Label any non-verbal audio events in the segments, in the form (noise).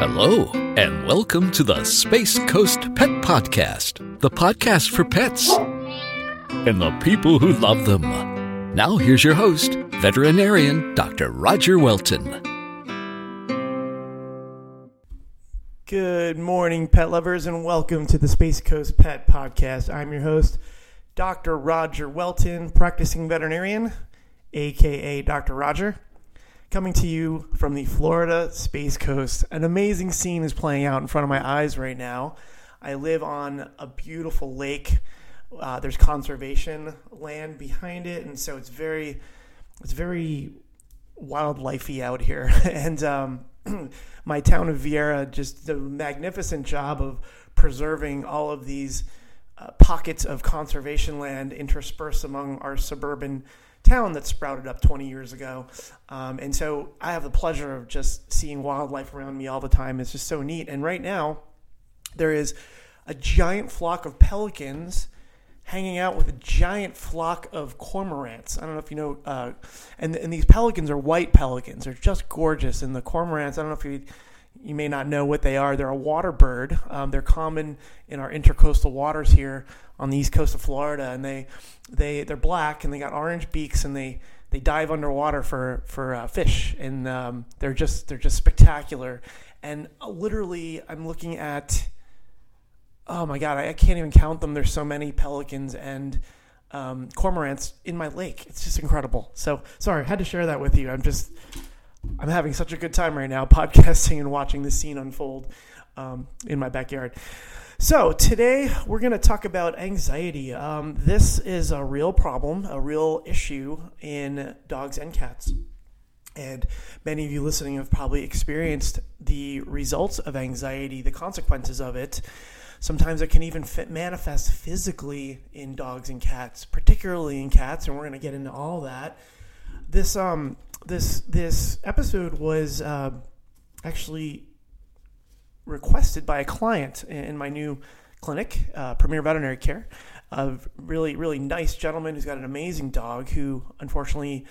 Hello, and welcome to the Space Coast Pet Podcast, the podcast for pets and the people who love them. Now, here's your host, veterinarian Dr. Roger Welton. Good morning, pet lovers, and welcome to the Space Coast Pet Podcast. I'm your host, Dr. Roger Welton, practicing veterinarian, aka Dr. Roger, coming to you from the Florida Space Coast. An amazing scene is playing out in front of my eyes right now. I live on a beautiful lake. Uh, there's conservation land behind it, and so it's very, it's very wildlifey out here. (laughs) and um, (clears throat) my town of Viera just a magnificent job of preserving all of these uh, pockets of conservation land interspersed among our suburban town that sprouted up 20 years ago. Um, and so I have the pleasure of just seeing wildlife around me all the time. It's just so neat. And right now, there is a giant flock of pelicans hanging out with a giant flock of cormorants. I don't know if you know, uh, and and these pelicans are white pelicans. They're just gorgeous. And the cormorants, I don't know if you you may not know what they are. They're a water bird. Um, they're common in our intercoastal waters here on the east coast of Florida, and they they they're black and they got orange beaks and they they dive underwater for for uh, fish and um, they're just they're just spectacular. And uh, literally, I'm looking at oh my god, I, I can't even count them. There's so many pelicans and um, cormorants in my lake. It's just incredible. So sorry, I had to share that with you. I'm just I'm having such a good time right now (laughs) podcasting and watching this scene unfold um, in my backyard. So, today we're going to talk about anxiety. Um, this is a real problem, a real issue in dogs and cats. And many of you listening have probably experienced the results of anxiety, the consequences of it. Sometimes it can even fit, manifest physically in dogs and cats, particularly in cats, and we're going to get into all that. This um, this this episode was uh, actually requested by a client in my new clinic, uh, Premier Veterinary Care. A really really nice gentleman who's got an amazing dog who unfortunately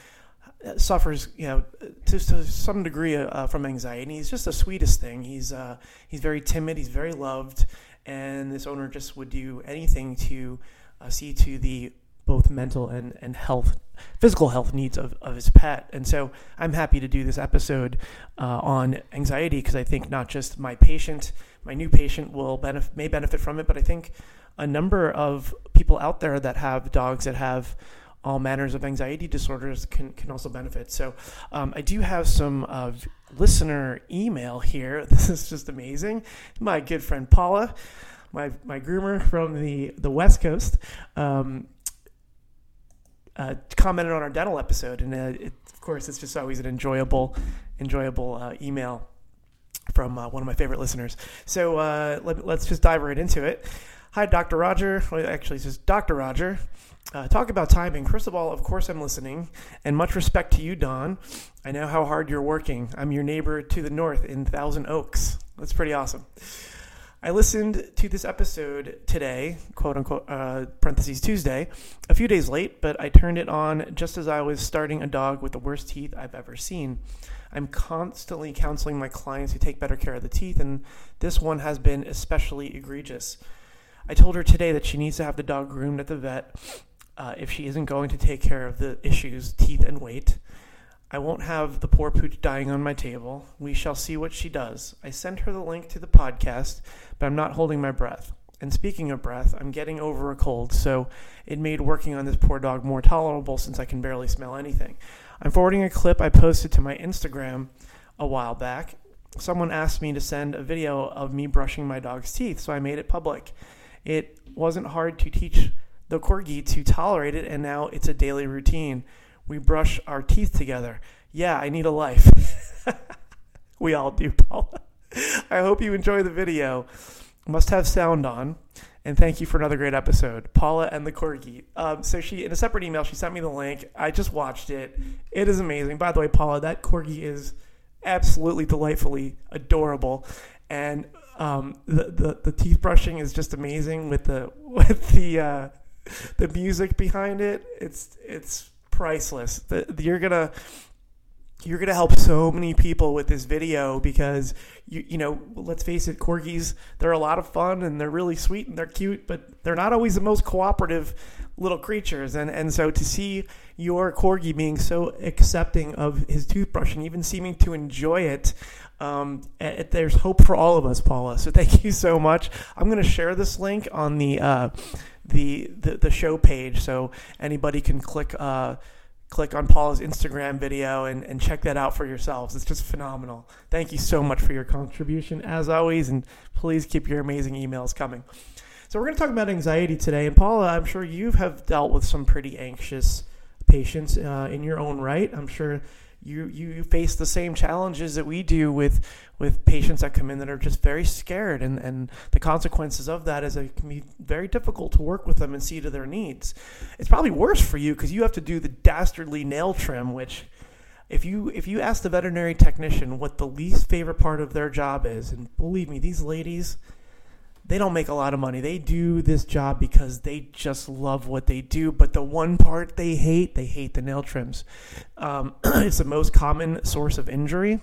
uh, suffers, you know, to, to some degree uh, from anxiety. He's just the sweetest thing. He's uh, he's very timid. He's very loved, and this owner just would do anything to uh, see to the both mental and, and health, physical health needs of, of his pet. And so I'm happy to do this episode uh, on anxiety because I think not just my patient, my new patient will benefit, may benefit from it, but I think a number of people out there that have dogs that have all manners of anxiety disorders can, can also benefit. So um, I do have some uh, listener email here. (laughs) This is just amazing. My good friend Paula, my, my groomer from the, the West Coast, um, uh, commented on our dental episode, and uh, it, of course, it's just always an enjoyable, enjoyable uh, email from uh, one of my favorite listeners. So uh, let, us just dive right into it. Hi, Dr. Roger. Well, actually, it's Dr. Roger. Uh, talk about timing. First of all, of course, I'm listening, and much respect to you, Don. I know how hard you're working. I'm your neighbor to the north in Thousand Oaks. That's pretty awesome. I listened to this episode today, quote unquote, uh, parentheses Tuesday, a few days late, but I turned it on just as I was starting a dog with the worst teeth I've ever seen. I'm constantly counseling my clients to take better care of the teeth, and this one has been especially egregious. I told her today that she needs to have the dog groomed at the vet uh, if she isn't going to take care of the issues, teeth and weight. I won't have the poor pooch dying on my table. We shall see what she does. I sent her the link to the podcast, but I'm not holding my breath. And speaking of breath, I'm getting over a cold, so it made working on this poor dog more tolerable since I can barely smell anything. I'm forwarding a clip I posted to my Instagram a while back. Someone asked me to send a video of me brushing my dog's teeth, so I made it public. It wasn't hard to teach the corgi to tolerate it, and now it's a daily routine we brush our teeth together. Yeah, I need a life. (laughs) we all do, Paula. (laughs) I hope you enjoy the video. Must have sound on. And thank you for another great episode, Paula and the Corgi. Um, so she, in a separate email, she sent me the link. I just watched it. It is amazing. By the way, Paula, that Corgi is absolutely delightfully adorable, and um, the, the the teeth brushing is just amazing with the (laughs) with the uh, the music behind it. It's it's priceless. You're gonna you're going to help so many people with this video because you you know let's face it corgis they're a lot of fun and they're really sweet and they're cute but they're not always the most cooperative little creatures and and so to see your corgi being so accepting of his toothbrush and even seeming to enjoy it um, there's hope for all of us paula so (laughs) thank you so much i'm going to share this link on the uh, the, the the show page so anybody can click uh, click on Paula's Instagram video and, and check that out for yourselves. It's just phenomenal. Thank you so much for your contribution, as always, and please keep your amazing emails coming. So, we're going to talk about anxiety today. And, Paula, I'm sure you have dealt with some pretty anxious patients uh, in your own right. I'm sure you you face the same challenges that we do with with patients that come in that are just very scared. And and the consequences of that is it can be very difficult to work with them and see to their needs. It's probably worse for you because you have to do the dastardly nail trim which if you if you ask the veterinary technician what the least favorite part of their job is and believe me these ladies they don't make a lot of money. They do this job because they just love what they do. But the one part they hate, they hate the nail trims. Um, (clears throat) it's the most common source of injury.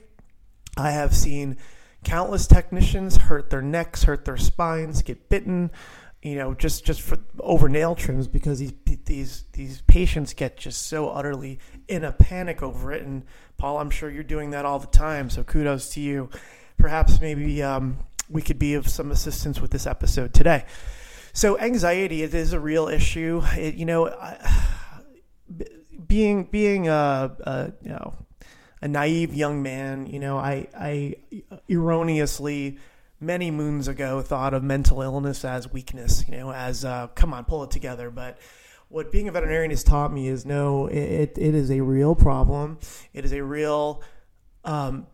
I have seen countless technicians hurt their necks, hurt their spines, get bitten. You know, just just for over nail trims because these these these patients get just so utterly in a panic over it. And Paul, I'm sure you're doing that all the time. So kudos to you. Perhaps maybe um, we could be of some assistance with this episode today. So anxiety, it is a real issue. It, you know, (sighs) being being a, a, you know a naive young man, you know, I I erroneously many moons ago thought of mental illness as weakness, you know, as uh, come on, pull it together. But what being a veterinarian has taught me is no, it, it is a real problem. It is a real um,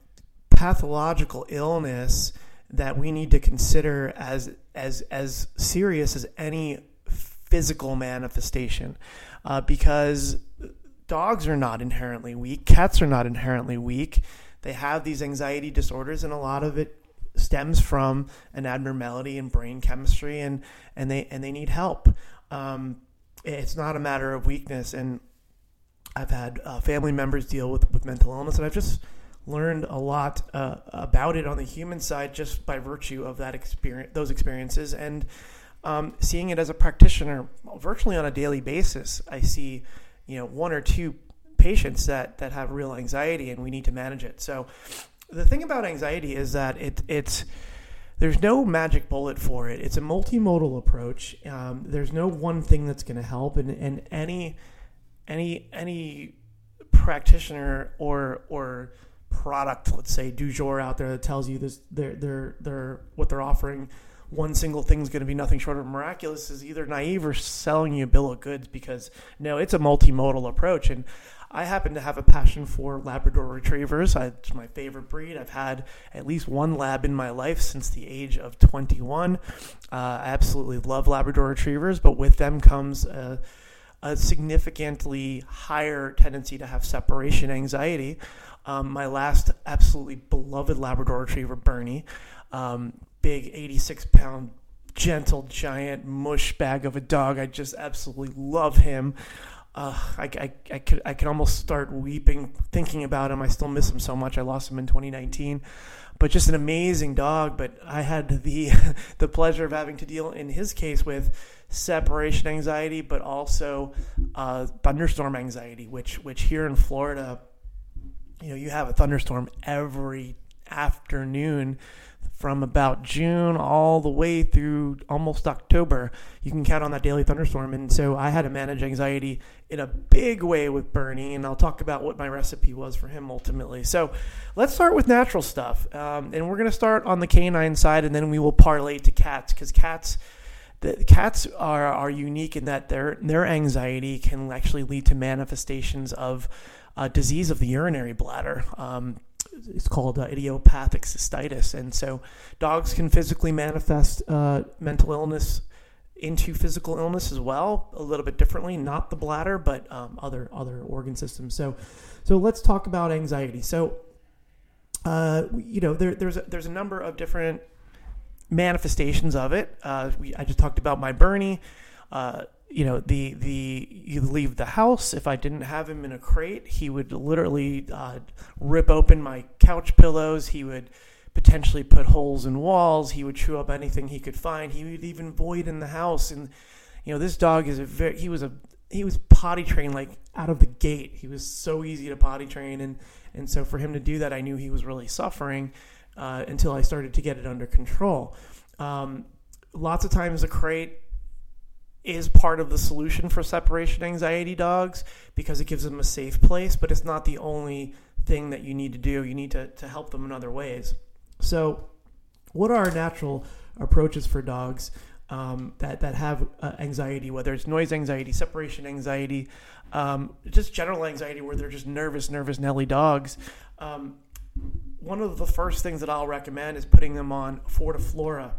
pathological illness that we need to consider as as as serious as any physical manifestation, uh, because dogs are not inherently weak, cats are not inherently weak. They have these anxiety disorders, and a lot of it stems from an abnormality in brain chemistry, and and they and they need help. Um, it's not a matter of weakness, and I've had uh, family members deal with with mental illness, and I've just learned a lot uh, about it on the human side just by virtue of that experience, those experiences, and um, seeing it as a practitioner virtually on a daily basis. I see, you know, one or two patients that that have real anxiety, and we need to manage it. So, the thing about anxiety is that it it's there's no magic bullet for it. It's a multimodal approach. Um, there's no one thing that's going to help, and, and any any any practitioner or or product, let's say du jour out there that tells you this they're they're they're what they're offering one single thing is going to be nothing short of miraculous is either naive or selling you a bill of goods because no, it's a multimodal approach. And I happen to have a passion for Labrador retrievers. I, it's my favorite breed. I've had at least one lab in my life since the age of 21. Uh, I absolutely love Labrador retrievers, but with them comes a, a significantly higher tendency to have separation anxiety. Um, my last absolutely beloved Labrador Retriever, Bernie, um, big 86 pound, gentle, giant mush bag of a dog. I just absolutely love him. Uh, I, I, I, could I could almost start weeping thinking about him. I still miss him so much. I lost him in 2019, but just an amazing dog. But I had the (laughs) the pleasure of having to deal in his case with separation anxiety, but also uh, thunderstorm anxiety, which which here in Florida you know, you have a thunderstorm every afternoon from about June all the way through almost October. You can count on that daily thunderstorm. And so I had to manage anxiety in a big way with Bernie, and I'll talk about what my recipe was for him ultimately. So let's start with natural stuff. Um, and we're going to start on the canine side, and then we will parlay to cats because cats. The cats are, are unique in that their their anxiety can actually lead to manifestations of a disease of the urinary bladder. Um, it's called uh, idiopathic cystitis. And so dogs can physically manifest uh, mental illness into physical illness as well, a little bit differently, not the bladder, but um, other other organ systems. So, so let's talk about anxiety. So, uh, you know, there, there's a, there's a number of different manifestations of it. Uh, we, I just talked about my Bernie. You know the the you leave the house. If i didn't have him in a crate he would literally uh, rip open my couch pillows. He would potentially put holes in walls. He would chew up anything he could find. He would even void in the house. And you know this dog is a very he was a he was potty trained like out of the gate. He was so easy to potty train. And and so for him to do that i knew he was really suffering uh, until i started to get it under control. Um, lots of times a crate is part of the solution for separation anxiety dogs because it gives them a safe place, but it's not the only thing that you need to do. You need to, to help them in other ways. So, what are natural approaches for dogs um, that, that have uh, anxiety, whether it's noise anxiety, separation anxiety, um, just general anxiety where they're just nervous, nervous Nelly dogs? Um, one of the first things that I'll recommend is putting them on Fortiflora.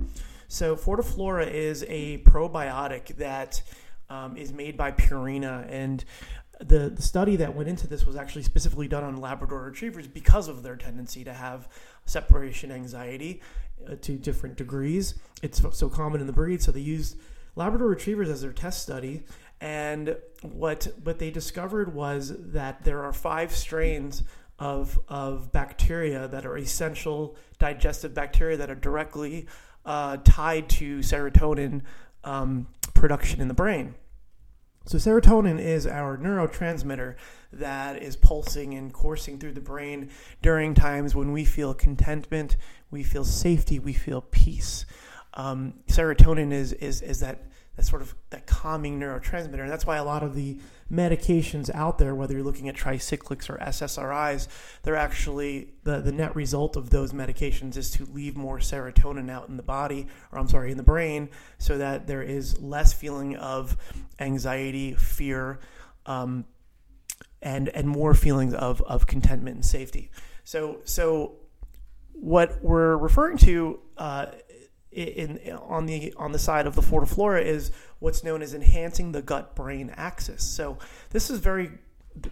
So Fortiflora is a probiotic that um, is made by Purina, and the, the study that went into this was actually specifically done on Labrador retrievers because of their tendency to have separation anxiety uh, to different degrees. It's so common in the breed, so they used Labrador retrievers as their test study. And what what they discovered was that there are five strains of of bacteria that are essential digestive bacteria that are directly uh, tied to serotonin um, production in the brain. So, serotonin is our neurotransmitter that is pulsing and coursing through the brain during times when we feel contentment, we feel safety, we feel peace. Um, serotonin is, is, is that that sort of that calming neurotransmitter. And that's why a lot of the medications out there, whether you're looking at tricyclics or SSRIs, they're actually the, the net result of those medications is to leave more serotonin out in the body, or I'm sorry, in the brain, so that there is less feeling of anxiety, fear, um, and and more feelings of, of contentment and safety. So so what we're referring to uh, in, on the on the side of the fortiflora is what's known as enhancing the gut brain axis. So this is very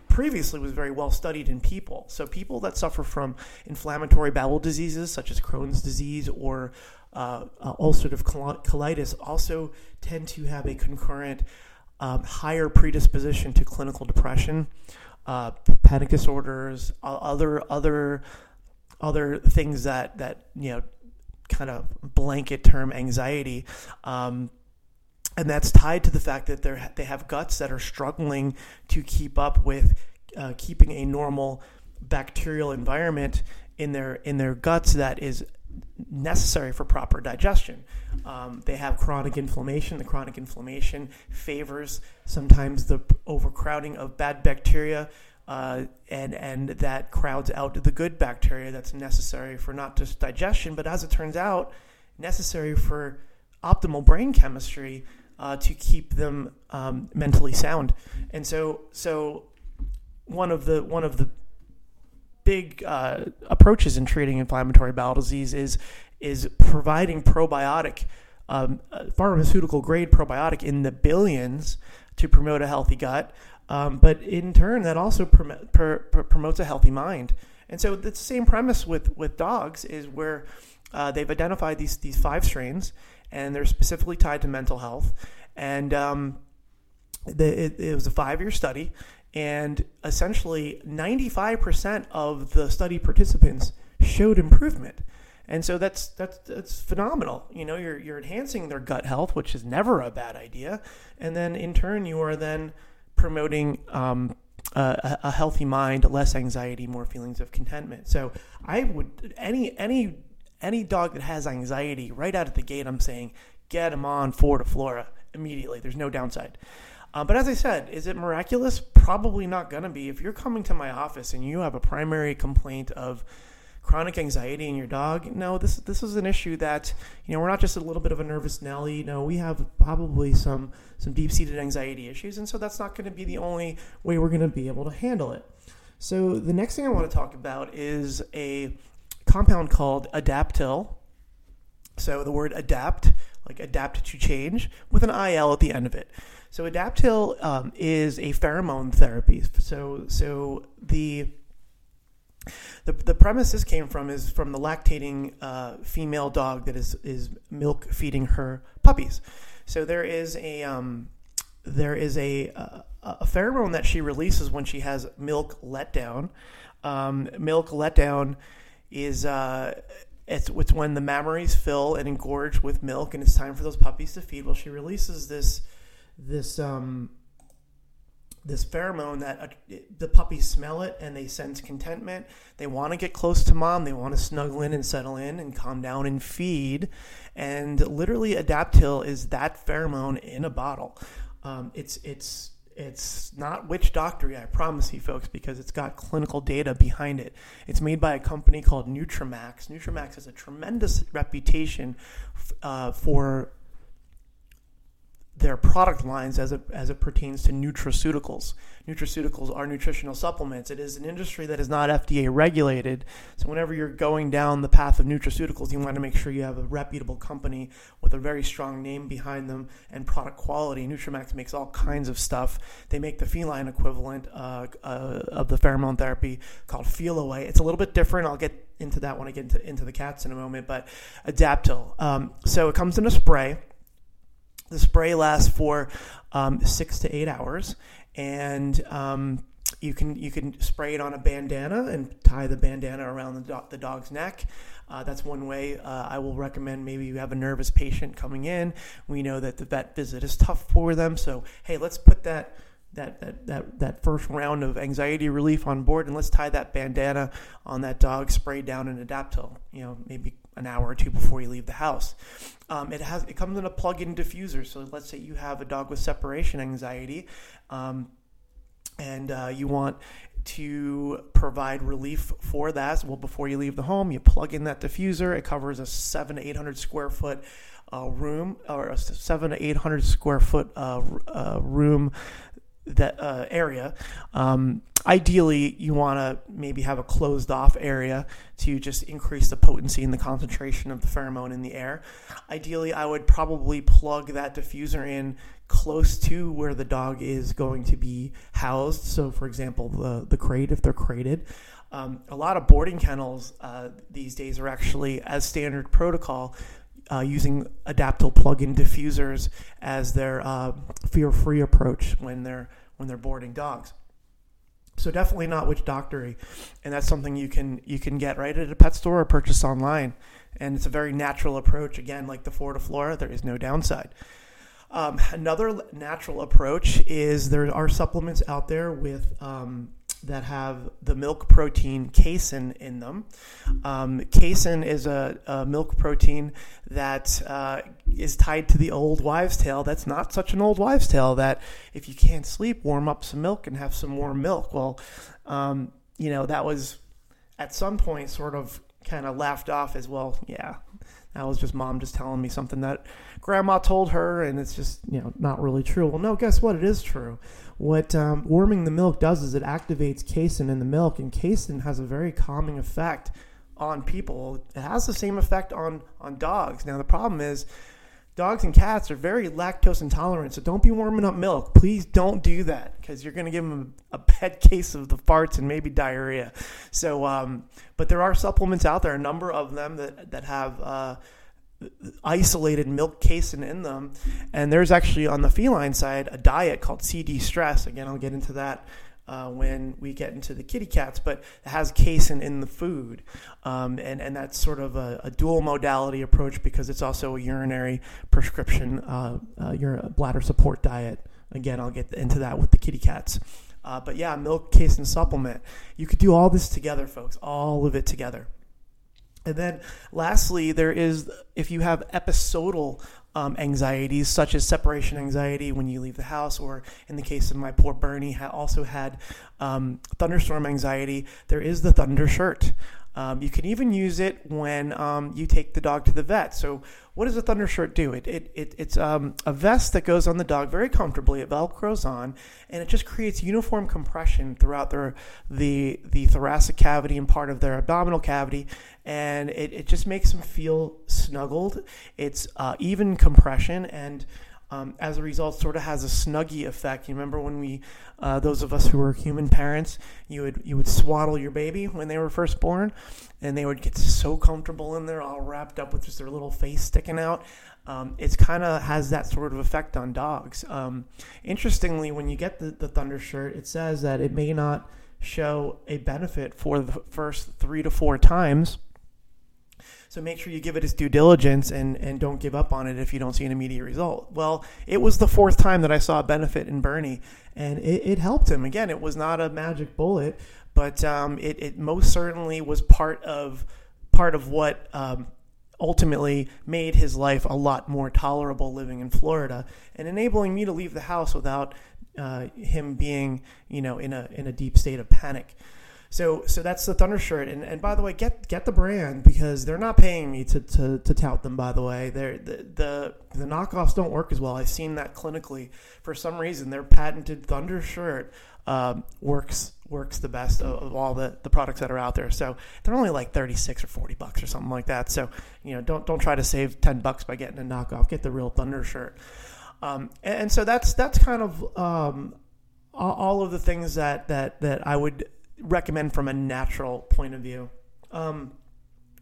previously was very well studied in people. So people that suffer from inflammatory bowel diseases such as Crohn's disease or uh, uh, ulcerative colitis also tend to have a concurrent um, higher predisposition to clinical depression, uh, panic disorders, other other other things that that you know kind of blanket term anxiety. Um, and that's tied to the fact that they they have guts that are struggling to keep up with uh, keeping a normal bacterial environment in their in their guts that is necessary for proper digestion. Um, they have chronic inflammation. The chronic inflammation favors sometimes the overcrowding of bad bacteria uh, and and that crowds out the good bacteria that's necessary for not just digestion, but as it turns out, necessary for optimal brain chemistry uh, to keep them um, mentally sound. And so, so one of the one of the big uh, approaches in treating inflammatory bowel disease is is providing probiotic, um, pharmaceutical grade probiotic in the billions to promote a healthy gut. Um, but in turn, that also prom- per- per- promotes a healthy mind. And so the same premise with, with dogs is where uh, they've identified these, these five strains and they're specifically tied to mental health. And um, the, it, it was a five year study, and essentially 95% of the study participants showed improvement. And so that's that's that's phenomenal. You know, you're you're enhancing their gut health, which is never a bad idea. And then in turn, you are then promoting um, a, a, healthy mind, less anxiety, more feelings of contentment. So I would any any any dog that has anxiety right out of the gate, I'm saying get them on Fortiflora immediately. There's no downside. Uh, but as I said, is it miraculous? Probably not going to be. If you're coming to my office and you have a primary complaint of chronic anxiety in your dog, no, this this is an issue that you know we're not just a little bit of a nervous Nelly. No, we have probably some some deep seated anxiety issues, and so that's not going to be the only way we're going to be able to handle it. So the next thing I want to talk about is a compound called Adaptil. So the word adapt, like adapt to change, with an il at the end of it. So Adaptil um, is a pheromone therapy. So so the the, the premise this came from is from the lactating uh, female dog that is, is milk feeding her puppies. So there is a, um, there is a, a, a pheromone that she releases when she has milk letdown. Um, milk letdown is uh, it's, it's when the mammaries fill and engorge with milk, and it's time for those puppies to feed. Well, she releases this this um, this pheromone that uh, the puppies smell it and they sense contentment. They want to get close to mom. They want to snuggle in and settle in and calm down and feed. And literally, Adaptil is that pheromone in a bottle. Um, it's it's it's not witch doctory, I promise you folks, because it's got clinical data behind it. It's made by a company called Nutramax. Nutramax has a tremendous reputation uh, for their product lines as it, as it pertains to nutraceuticals. Nutraceuticals are nutritional supplements. It is an industry that is not FDA regulated. So, whenever you're going down the path of nutraceuticals, you want to make sure you have a reputable company with a very strong name behind them and product quality. Nutramax makes all kinds of stuff. They make the feline equivalent uh, uh, of the pheromone therapy called Feliway. It's a little bit different. I'll get into that when I get into, into the cats in a moment, but Adaptil. Um, so, it comes in a spray the spray lasts for um, six to eight hours, and um, you can you can spray it on a bandana and tie the bandana around the, the dog's neck. Uh, that's one way. Uh, I will recommend maybe you have a nervous patient coming in. We know that the vet visit is tough for them, so hey, let's put that that, that, that, that first round of anxiety relief on board and let's tie that bandana on that dog spray down in adaptil you know maybe an hour or two before you leave the house. Um, it has it comes in a plug-in diffuser. So let's say you have a dog with separation anxiety um, and uh, you want to provide relief for that. Well before you leave the home you plug in that diffuser. It covers a 7 to 800 square foot uh, room or a 7 to 800 square foot uh, uh room that uh, area. Um, ideally, you want to maybe have a closed off area to just increase the potency and the concentration of the pheromone in the air. Ideally, I would probably plug that diffuser in close to where the dog is going to be housed. So, for example, the, the crate, if they're crated. Um, a lot of boarding kennels uh, these days are actually, as standard protocol, uh, using Adaptil plug-in diffusers as their uh, fear-free approach when they're when they're boarding dogs. So definitely not witch doctory, and that's something you can you can get right at a pet store or purchase online, and it's a very natural approach. Again, like the Florida Flora, there is no downside. Um, another natural approach is there are supplements out there with um, that have the milk protein casein in them. Um, casein is a, a, milk protein that uh, is tied to the old wives' tale. That's not such an old wives' tale that if you can't sleep, warm up some milk and have some warm milk. Well, um, you know, that was at some point sort of kind of laughed off as well. Yeah, that was just mom just telling me something that grandma told her, and it's just, you know, not really true. Well, no, guess what? It is true what um, warming the milk does is it activates casein in the milk, and casein has a very calming effect on people. It has the same effect on on dogs. Now the problem is dogs and cats are very lactose intolerant, so don't be warming up milk. Please don't do that because you're going to give them a, bad case of the farts and maybe diarrhea. So, um, but there are supplements out there, a number of them that that have. Uh, isolated milk casein in them. And there's actually on the feline side a diet called CD stress. Again, I'll get into that uh, when we get into the kitty cats, but it has casein in the food. Um, and, and that's sort of a, a, dual modality approach because it's also a urinary prescription, uh, uh, your bladder support diet. Again, I'll get into that with the kitty cats. Uh, but yeah, milk casein supplement. You could do all this together, folks, all of it together. And then lastly, there is if you have episodal um, anxieties, such as separation anxiety when you leave the house, or in the case of my poor Bernie, ha- also had um, thunderstorm anxiety, there is the Thunder shirt. Um, you can even use it when um, you take the dog to the vet. So, what does a Thunder shirt do? It, it, it it's um, a vest that goes on the dog very comfortably. It velcros on, and it just creates uniform compression throughout their the the thoracic cavity and part of their abdominal cavity, and it, it just makes them feel snuggled. It's uh, even compression and um, as a result, sort of has a snuggie effect. You remember when we, uh, those of us who were human parents, you would you would swaddle your baby when they were first born, and they would get so comfortable in there, all wrapped up with just their little face sticking out. Um, it's kind of has that sort of effect on dogs. Um, interestingly, when you get the, the Thunder shirt, it says that it may not show a benefit for the first three to four times so make sure you give it its due diligence and, and don't give up on it if you don't see an immediate result. Well, it was the fourth time that I saw a benefit in Bernie, and it, it helped him. Again, it was not a magic bullet, but um, it, it most certainly was part of part of what um, ultimately made his life a lot more tolerable living in Florida and enabling me to leave the house without uh, him being, you know, in a in a deep state of panic. So so that's the Thunder shirt. And, and by the way, get get the brand because they're not paying me to, to, to tout them. By the way, they're, the the the knockoffs don't work as well. I've seen that clinically. For some reason, their patented Thunder shirt um, works works the best of, of, all the, the products that are out there. So they're only like 36 or 40 bucks or something like that. So, you know, don't, don't try to save 10 bucks by getting a knockoff, get the real Thunder shirt. Um, and, and, so that's, that's kind of, um, all of the things that, that, that I would recommend from a natural point of view. Um,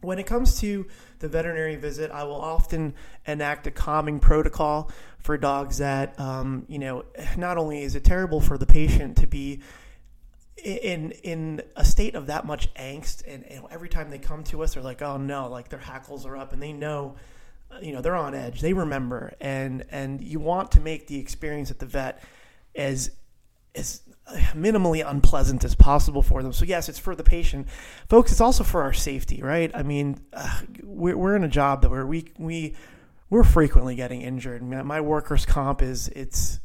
when it comes to the veterinary visit, I will often enact a calming protocol for dogs that, um, you know, not only is it terrible for the patient to be in in a state of that much angst, and, and every time they come to us, they're like, oh no, like their hackles are up, and they know, you know, they're on edge. They remember, and and you want to make the experience at the vet as as minimally unpleasant as possible for them. So yes, it's for the patient, folks. It's also for our safety, right? I mean, uh, we're, we're in a job that where we we we're frequently getting injured. My workers' comp is it's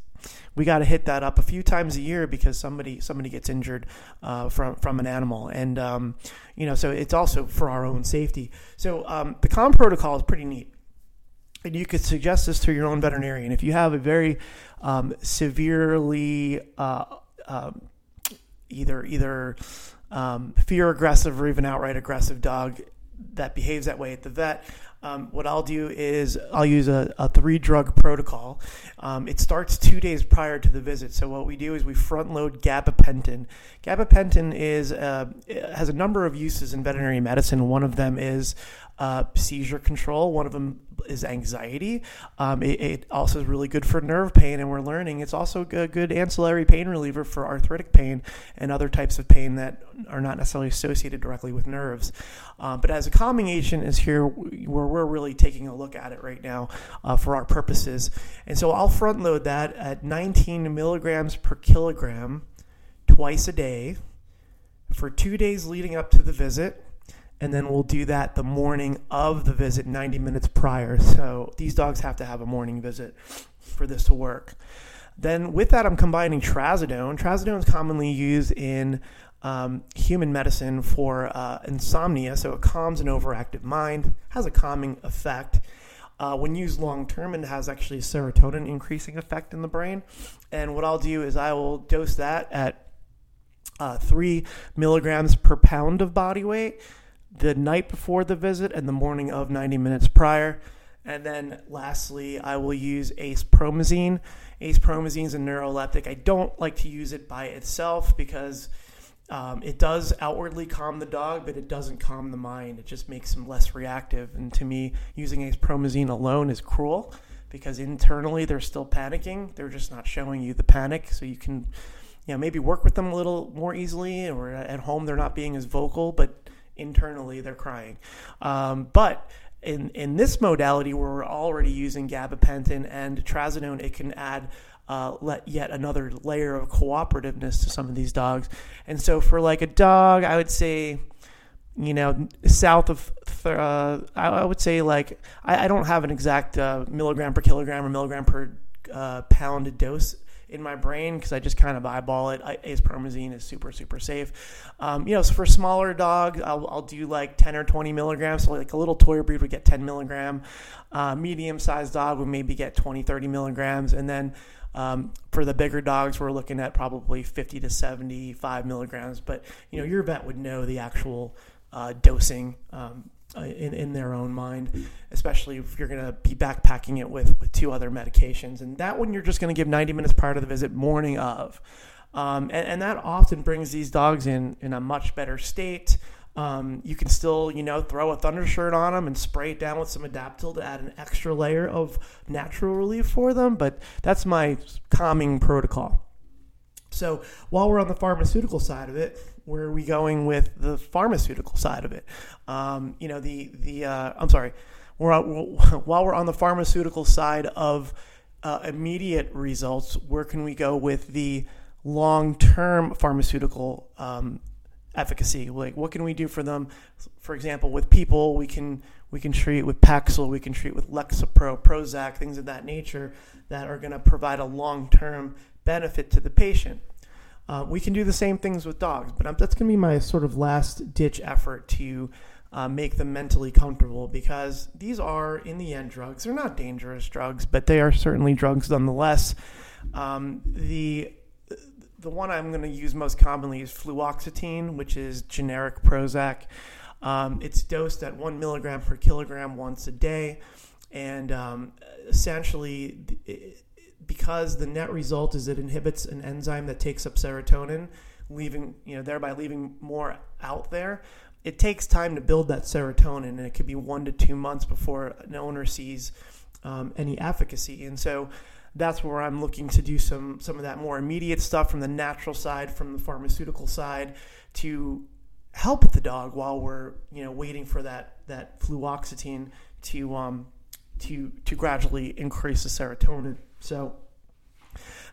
we got to hit that up a few times a year because somebody somebody gets injured uh, from from an animal, and um, you know, so it's also for our own safety. So um, the calm protocol is pretty neat. And you could suggest this to your own veterinarian if you have a very um, severely uh, um, either either um, fear aggressive or even outright aggressive dog that behaves that way at the vet. Um, what I'll do is I'll use a, a three drug protocol. Um, it starts two days prior to the visit. So what we do is we front load gabapentin. Gabapentin is uh, has a number of uses in veterinary medicine. One of them is uh, seizure control. One of them is anxiety. Um, it, it, also is really good for nerve pain, and we're learning it's also a good ancillary pain reliever for arthritic pain and other types of pain that are not necessarily associated directly with nerves. Um, but as a calming agent is here where we're really taking a look at it right now uh, for our purposes. And so I'll front load that at 19 milligrams per kilogram twice a day for two days leading up to the visit and then we'll do that the morning of the visit 90 minutes prior. So these dogs have to have a morning visit for this to work. Then with that i'm combining trazodone. Trazodone is commonly used in um, human medicine for uh, insomnia. So it calms an overactive mind has a calming effect. Uh, when used long term, it has actually a serotonin increasing effect in the brain. And what I'll do is I will dose that at uh, three milligrams per pound of body weight the night before the visit and the morning of 90 minutes prior. And then lastly, I will use Acepromazine. Ace Promazine is a neuroleptic. I don't like to use it by itself because um, it does outwardly calm the dog, but it doesn't calm the mind. It just makes them less reactive. And to me, using Acepromazine alone is cruel because internally they're still panicking. They're just not showing you the panic. So you can, you know, maybe work with them a little more easily, or at home they're not being as vocal, but internally they're crying. Um, but in in this modality where we're already using gabapentin and trazodone, it can add uh, let yet another layer of cooperativeness to some of these dogs. And so for like a dog, I would say, you know, south of, uh, I, would say like, I, I don't have an exact uh, milligram per kilogram or milligram per uh, pound dose in my brain because I just kind of eyeball it. I, is super super safe. Um, you know, so for smaller dogs, I'll, I'll, do like 10 or 20 milligrams. So like a little toy breed would get 10 milligram. Uh, medium sized dog would maybe get 20 30 milligrams, and then um, for the bigger dogs, we're looking at probably 50 to 75 milligrams. But you know, your vet would know the actual uh, dosing. Um, in, in their own mind, especially if you're going to be backpacking it with, with two other medications. And that one you're just going to give 90 minutes prior to the visit, morning of. Um, and, and, that often brings these dogs in in a much better state. Um, you can still, you know, throw a thunder shirt on them and spray it down with some Adaptil to add an extra layer of natural relief for them. But that's my calming protocol. So while we're on the pharmaceutical side of it, where are we going with the pharmaceutical side of it? Um, you know, the the uh, I'm sorry, we're on, (laughs) while we're on the pharmaceutical side of uh, immediate results, where can we go with the long-term pharmaceutical um, efficacy? Like, what can we do for them? For example, with people, we can we can treat with Paxil, we can treat with Lexapro, Prozac, things of that nature that are going to provide a long-term benefit to the patient. Uh, we can do the same things with dogs, but that's going to be my sort of last ditch effort to uh, make them mentally comfortable because these are, in the end, drugs. They're not dangerous drugs, but they are certainly drugs nonetheless. Um, the the one I'm going to use most commonly is fluoxetine, which is generic Prozac. Um, it's dosed at one milligram per kilogram once a day, and um, essentially, it, because the net result is it inhibits an enzyme that takes up serotonin, leaving you know thereby leaving more out there. It takes time to build that serotonin, and it could be one to two months before an owner sees um, any efficacy. And so that's where I'm looking to do some some of that more immediate stuff from the natural side, from the pharmaceutical side, to help the dog while we're you know waiting for that that fluoxetine to um to to gradually increase the serotonin. So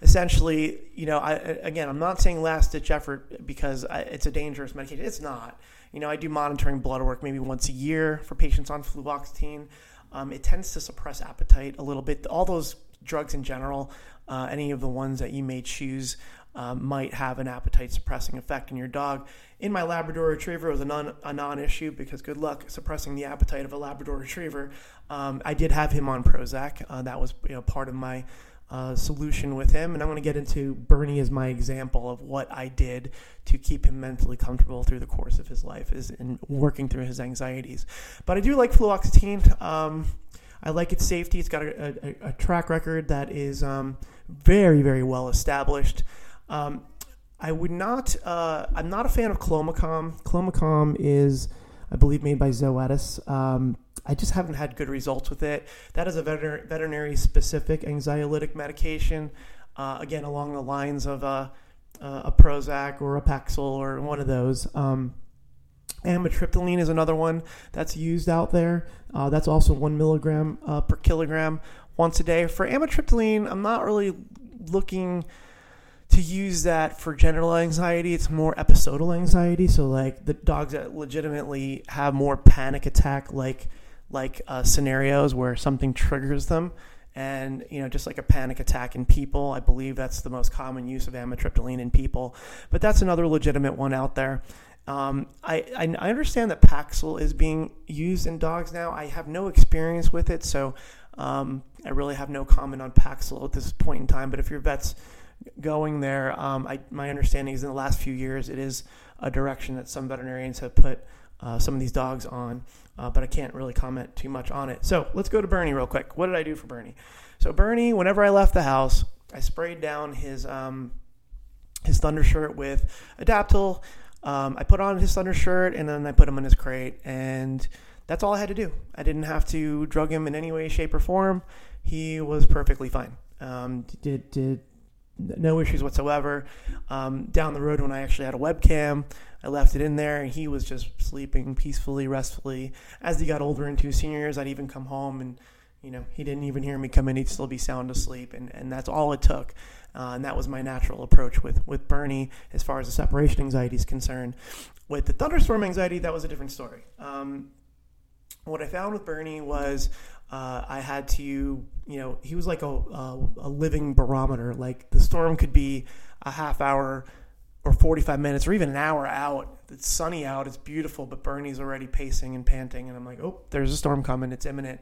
essentially, you know, I again, I'm not saying last ditch effort because I, it's a dangerous medication. It's not. You know, I do monitoring blood work maybe once a year for patients on fluoxetine. Um, it tends to suppress appetite a little bit. All those drugs in general, uh, any of the ones that you may choose, um, might have an appetite suppressing effect in your dog. In my Labrador Retriever, it was a non a non-issue because good luck suppressing the appetite of a Labrador Retriever. Um, I did have him on Prozac. Uh, that was you know part of my uh, solution with him, and I'm going to get into Bernie as my example of what I did to keep him mentally comfortable through the course of his life, is in working through his anxieties. But I do like fluoxetine. Um, I like its safety. It's got a, a, a track record that is um, very, very well established. Um, I would not. Uh, I'm not a fan of Clomicalm. Clomicalm is, I believe, made by Zoetis. Um, I just haven't had good results with it. That is a veter- veterinary specific anxiolytic medication. Uh, again, along the lines of a, a Prozac or a Paxil or one of those. Um, Amitriptyline is another one that's used out there. Uh, that's also one milligram uh, per kilogram once a day. For amitriptyline, I'm not really looking to use that for general anxiety. It's more episodal anxiety. So, like the dogs that legitimately have more panic attack like like uh, scenarios where something triggers them. And you know, just like a panic attack in people, I believe that's the most common use of amitriptyline in people. But that's another legitimate one out there. Um, I, I understand that Paxil is being used in dogs now. I have no experience with it, so um, I really have no comment on Paxil at this point in time. But if your vet's going there, um, I, my understanding is in the last few years it is a direction that some veterinarians have put uh, some of these dogs on, uh, but I can't really comment too much on it. So let's go to Bernie real quick. What did I do for Bernie? So Bernie, whenever I left the house, I sprayed down his um, his thunder shirt with Adaptil. Um, I put on his thunder shirt and then I put him in his crate, and that's all I had to do. I didn't have to drug him in any way, shape, or form. He was perfectly fine. Um, did did no issues whatsoever. Um, down the road, when I actually had a webcam, I left it in there, and he was just sleeping peacefully, restfully. As he got older into senior years, I'd even come home and you know he didn't even hear me come in; he'd still be sound asleep, and and that's all it took. Uh, and that was my natural approach with, with Bernie as far as the separation anxiety is concerned. With the thunderstorm anxiety, that was a different story. Um, what I found with Bernie was uh, I had to, you know, he was like a, a, a, living barometer. Like the storm could be a half hour or 45 minutes or even an hour out. It's sunny out, it's beautiful, but Bernie's already pacing and panting. And I'm like, oh, there's a storm coming, it's imminent.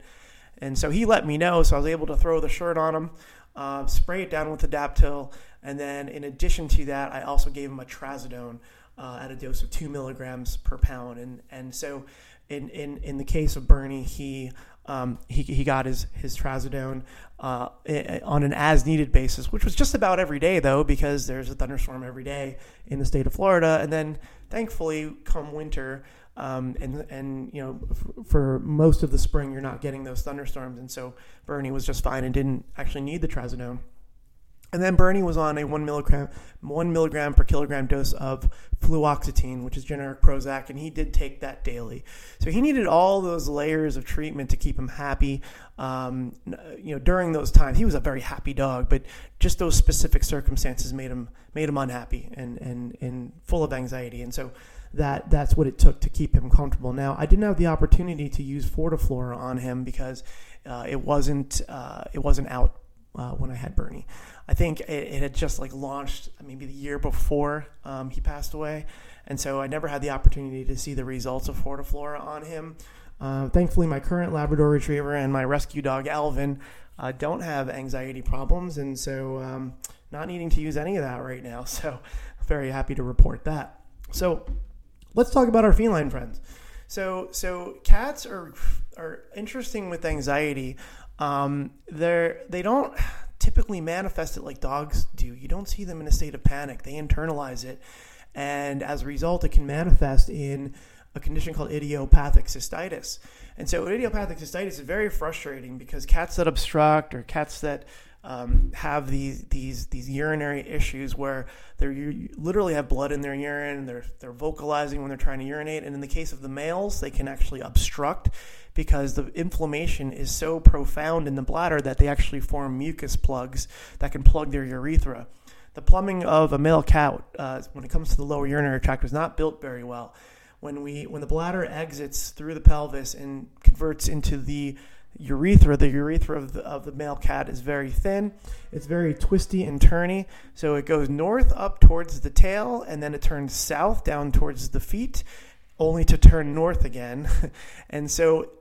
And so he let me know, so I was able to throw the shirt on him uh, spray it down with Adaptil, and then in addition to that, I also gave him a trazodone uh, at a dose of two milligrams per pound, and and so in, in, in the case of Bernie, he um, he, he got his his trazodone uh, on an as needed basis, which was just about every day though, because there's a thunderstorm every day in the state of Florida. And then thankfully, come winter, um, and and you know f- for most of the spring, you're not getting those thunderstorms, and so Bernie was just fine and didn't actually need the trazodone. And then Bernie was on a one milligram, one milligram per kilogram dose of fluoxetine, which is generic Prozac, and he did take that daily. So he needed all those layers of treatment to keep him happy. Um, you know, during those times, he was a very happy dog, but just those specific circumstances made him made him unhappy and and and full of anxiety. And so that that's what it took to keep him comfortable. Now, I didn't have the opportunity to use Fortiflora on him because uh, it wasn't uh, it wasn't out uh, when I had Bernie. I think it, it, had just like launched maybe the year before um, he passed away, and so I never had the opportunity to see the results of Fortiflora on him. Uh, thankfully, my current Labrador Retriever and my rescue dog Alvin uh, don't have anxiety problems, and so um, not needing to use any of that right now. (laughs) So very happy to report that. So let's talk about our feline friends. So so cats are are interesting with anxiety um, they're they don't typically manifest it like dogs do. You don't see them in a state of panic. They internalize it, and as a result, it can manifest in a condition called idiopathic cystitis. And so, idiopathic cystitis is very frustrating because cats that obstruct or cats that um, have these these these urinary issues where they literally have blood in their urine. They're they're vocalizing when they're trying to urinate, and in the case of the males, they can actually obstruct because the inflammation is so profound in the bladder that they actually form mucus plugs that can plug their urethra. The plumbing of a male cat, uh, when it comes to the lower urinary tract, is not built very well. When we when the bladder exits through the pelvis and converts into the urethra. The urethra of the, of the male cat is very thin. It's very twisty and turny. So it goes north up towards the tail, and then it turns south down towards the feet, only to turn north again. (laughs) and so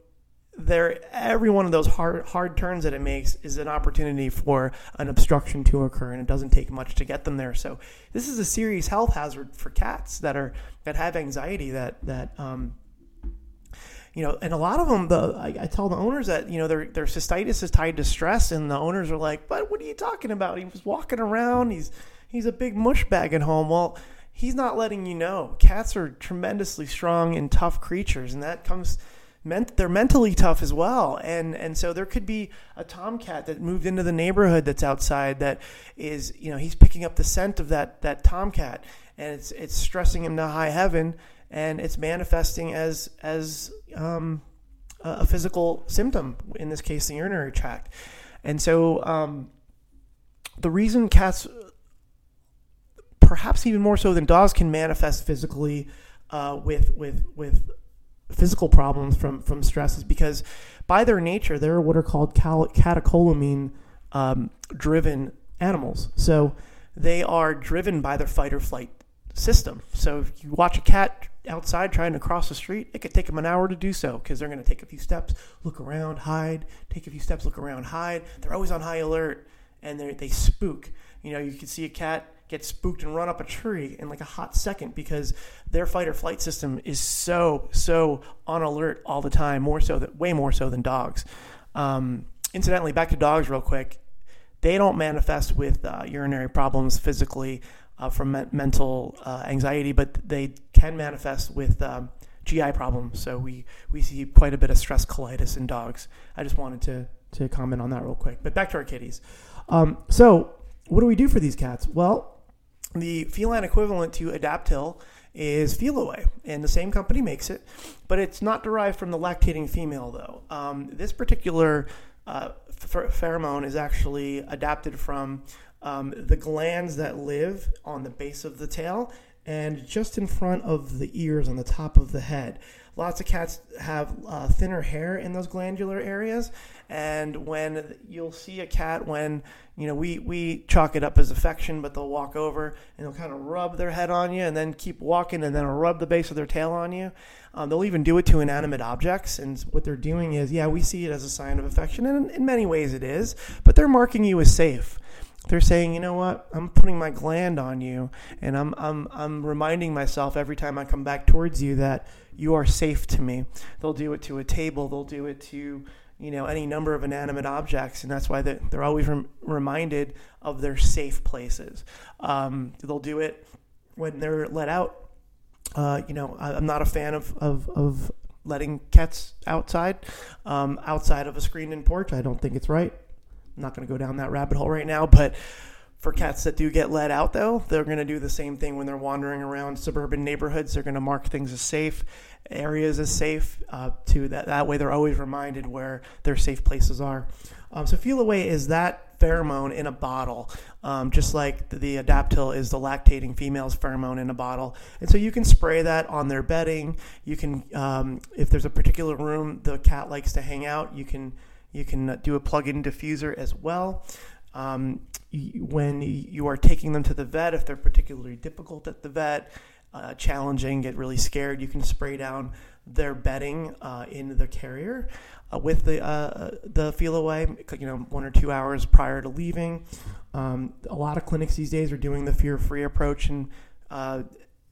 there, every one of those hard hard turns that it makes is an opportunity for an obstruction to occur, and it doesn't take much to get them there. So this is a serious health hazard for cats that are that have anxiety that that um, you know, and a lot of them, the I, I, tell the owners that you know their their cystitis is tied to stress, and the owners are like, "But what are you talking about? He was walking around. He's he's a big mush bag at home." Well, he's not letting you know. Cats are tremendously strong and tough creatures, and that comes meant they're mentally tough as well. And and so there could be a tomcat that moved into the neighborhood that's outside that is you know he's picking up the scent of that that tomcat, and it's it's stressing him to high heaven and it's manifesting as as um, a physical symptom. In this case, the urinary tract. And so, um, the reason cats, perhaps even more so than dogs, can manifest physically uh, with with with physical problems from from stress is because by their nature they're what are called catecholamine um, driven animals. So they are driven by their fight or flight system. So if you watch a cat outside trying to cross the street, it could take them an hour to do so because they're going to take a few steps, look around, hide, take a few steps, look around, hide. They're always on high alert and they they spook. You know, you can see a cat get spooked and run up a tree in like a hot second because their fight or flight system is so so on alert all the time, more so that way more so than dogs. Um, incidentally, back to dogs real quick. They don't manifest with uh, urinary problems physically uh, from me- mental uh, anxiety, but they can manifest with um, GI problems. So we, we see quite a bit of stress colitis in dogs. I just wanted to, to comment on that real quick. But back to our kitties. Um, so, what do we do for these cats? Well, the feline equivalent to Adaptil is Feliway, and the same company makes it, but it's not derived from the lactating female, though. Um, this particular uh, pheromone is actually adapted from um, the glands that live on the base of the tail and just in front of the ears on the top of the head. Lots of cats have uh, thinner hair in those glandular areas, and when you'll see a cat when you know we we chalk it up as affection, but they'll walk over and they'll kind of rub their head on you, and then keep walking, and then rub the base of their tail on you. Um, they'll even do it to inanimate objects, and what they're doing is, yeah, we see it as a sign of affection, and in, in many ways it is, but they're marking you as safe they're saying, you know what, I'm putting my gland on you, and I'm I'm I'm reminding myself every time I come back towards you that you are safe to me. They'll do it to a table. They'll do it to you know any number of inanimate objects, and that's why they're always rem- reminded of their safe places. Um, they'll do it when they're let out. Uh, you know, I, am not a fan of, of, of letting cats outside, um, outside of a screened-in porch. I don't think it's right. I'm not going to go down that rabbit hole right now, but for cats that do get let out, though, they're going to do the same thing when they're wandering around suburban neighborhoods. They're going to mark things as safe, areas as safe. Uh, to that that way, they're always reminded where their safe places are. Um, so Feliway is that pheromone in a bottle, um, just like the, the Adaptil is the lactating female's pheromone in a bottle. And so you can spray that on their bedding. You can, um, if there's a particular room the cat likes to hang out, you can you can do a plug-in diffuser as well. Um, when you are taking them to the vet, if they're particularly difficult at the vet, uh, challenging, get really scared, you can spray down their bedding uh, in the carrier uh, with the uh, the Feliway. You know, one or two hours prior to leaving. Um, a lot of clinics these days are doing the fear free approach and uh,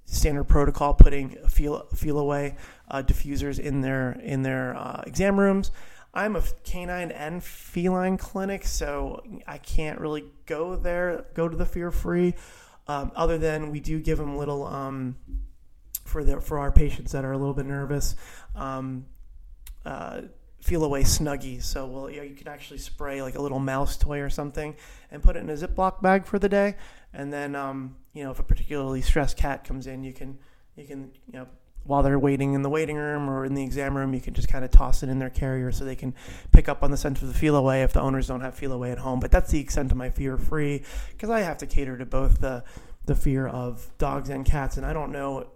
standard protocol, putting feel Feliway uh, diffusers in their in their uh, exam rooms. I'm a canine and feline clinic, so I can't really go there, go to the fear free. Um, other than we do give them little um, for the for our patients that are a little bit nervous. Um, uh, Feliway snuggies. So well, you, know, you can actually spray like a little mouse toy or something and put it in a Ziploc bag for the day. And then, um, you know, if a particularly stressed cat comes in, you can you can you know while they're waiting in the waiting room or in the exam room, you can just kind of toss it in their carrier so they can pick up on the scent of the Feliway if the owners don't have Feliway at home. But that's the extent of my fear free because I have to cater to both the the fear of dogs and cats, and I don't know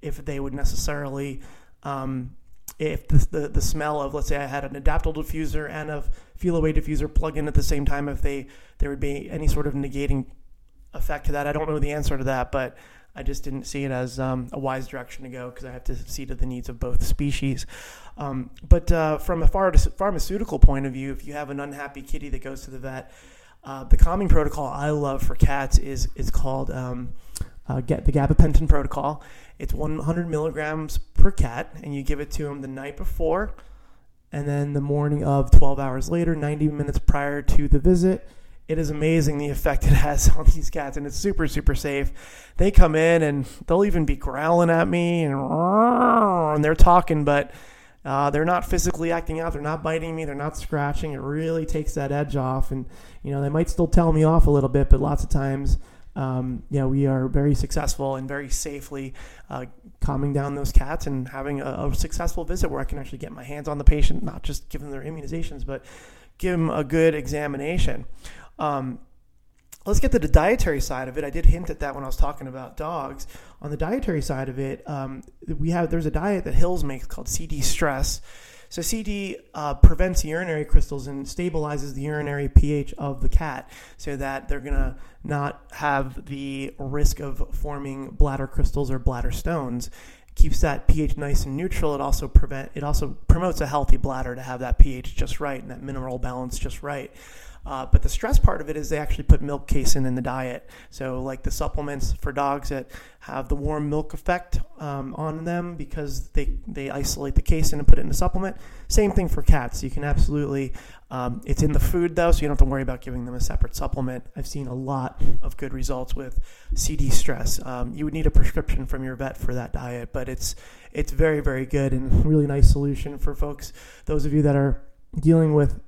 if they would necessarily um, if the, the, the smell of let's say I had an Adaptil diffuser and a Feliway diffuser plug in at the same time if they there would be any sort of negating effect to that. I don't know the answer to that, but I just didn't see it as um, a wise direction to go because I have to see to the needs of both species. Um, but uh, from a pharmaceutical point of view, if you have an unhappy kitty that goes to the vet, uh, the calming protocol I love for cats is is called um, uh, get the gabapentin protocol. It's 100 milligrams per cat, and you give it to them the night before, and then the morning of 12 hours later, 90 minutes prior to the visit. It is amazing the effect it has (laughs) on these cats, and it's super, super safe. They come in and they'll even be growling at me and, and they're talking, but uh, they're not physically acting out. They're not biting me. They're not scratching. It really takes that edge off. And, you know, they might still tell me off a little bit, but lots of times, um, know, we are very successful and very safely uh, calming down those cats and having a, a, successful visit where I can actually get my hands on the patient, not just give them their immunizations, but give them a good examination. Um, let's get to the dietary side of it. I did hint at that when I was talking about dogs. On the dietary side of it, um, we have there's a diet that Hills makes called CD Stress. So CD uh, prevents urinary crystals and stabilizes the urinary pH of the cat, so that they're gonna not have the risk of forming bladder crystals or bladder stones. keeps that pH nice and neutral. It also prevent it also promotes a healthy bladder to have that pH just right and that mineral balance just right. Uh, but the stress part of it is they actually put milk casein in the diet. So, like the supplements for dogs that have the warm milk effect um, on them because they, they isolate the casein and put it in a supplement. Same thing for cats. You can absolutely, um, it's in the food though, so you don't have to worry about giving them a separate supplement. I've seen a lot of good results with CD stress. Um, you would need a prescription from your vet for that diet, but it's, it's very, very good and really nice solution for folks, those of you that are dealing with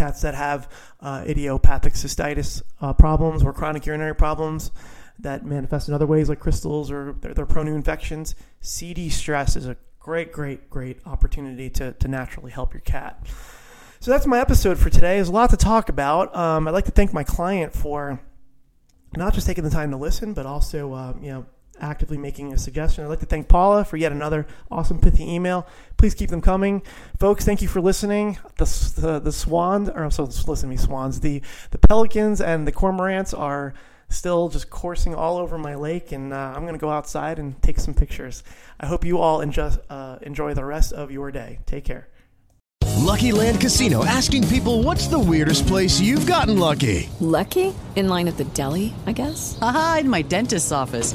cats that have uh, idiopathic cystitis uh, problems or chronic urinary problems that manifest in other ways like crystals or they're, they're prone to infections, CD stress is a great, great, great opportunity to, to naturally help your cat. So that's my episode for today. There's a lot to talk about. Um, I'd like to thank my client for not just taking the time to listen, but also, uh, you know, actively making a suggestion. I'd like to thank Paula for yet another awesome pithy email. Please keep them coming, folks. Thank you for listening. The the, the swans, or so listen to me, swans. The the pelicans and the cormorants are still just coursing all over my lake, and uh, I'm going to go outside and take some pictures. I hope you all enjoy, uh, enjoy the rest of your day. Take care. Lucky Land Casino asking people what's the weirdest place you've gotten lucky? Lucky? In line at the deli, I guess? Aha, in my dentist's office.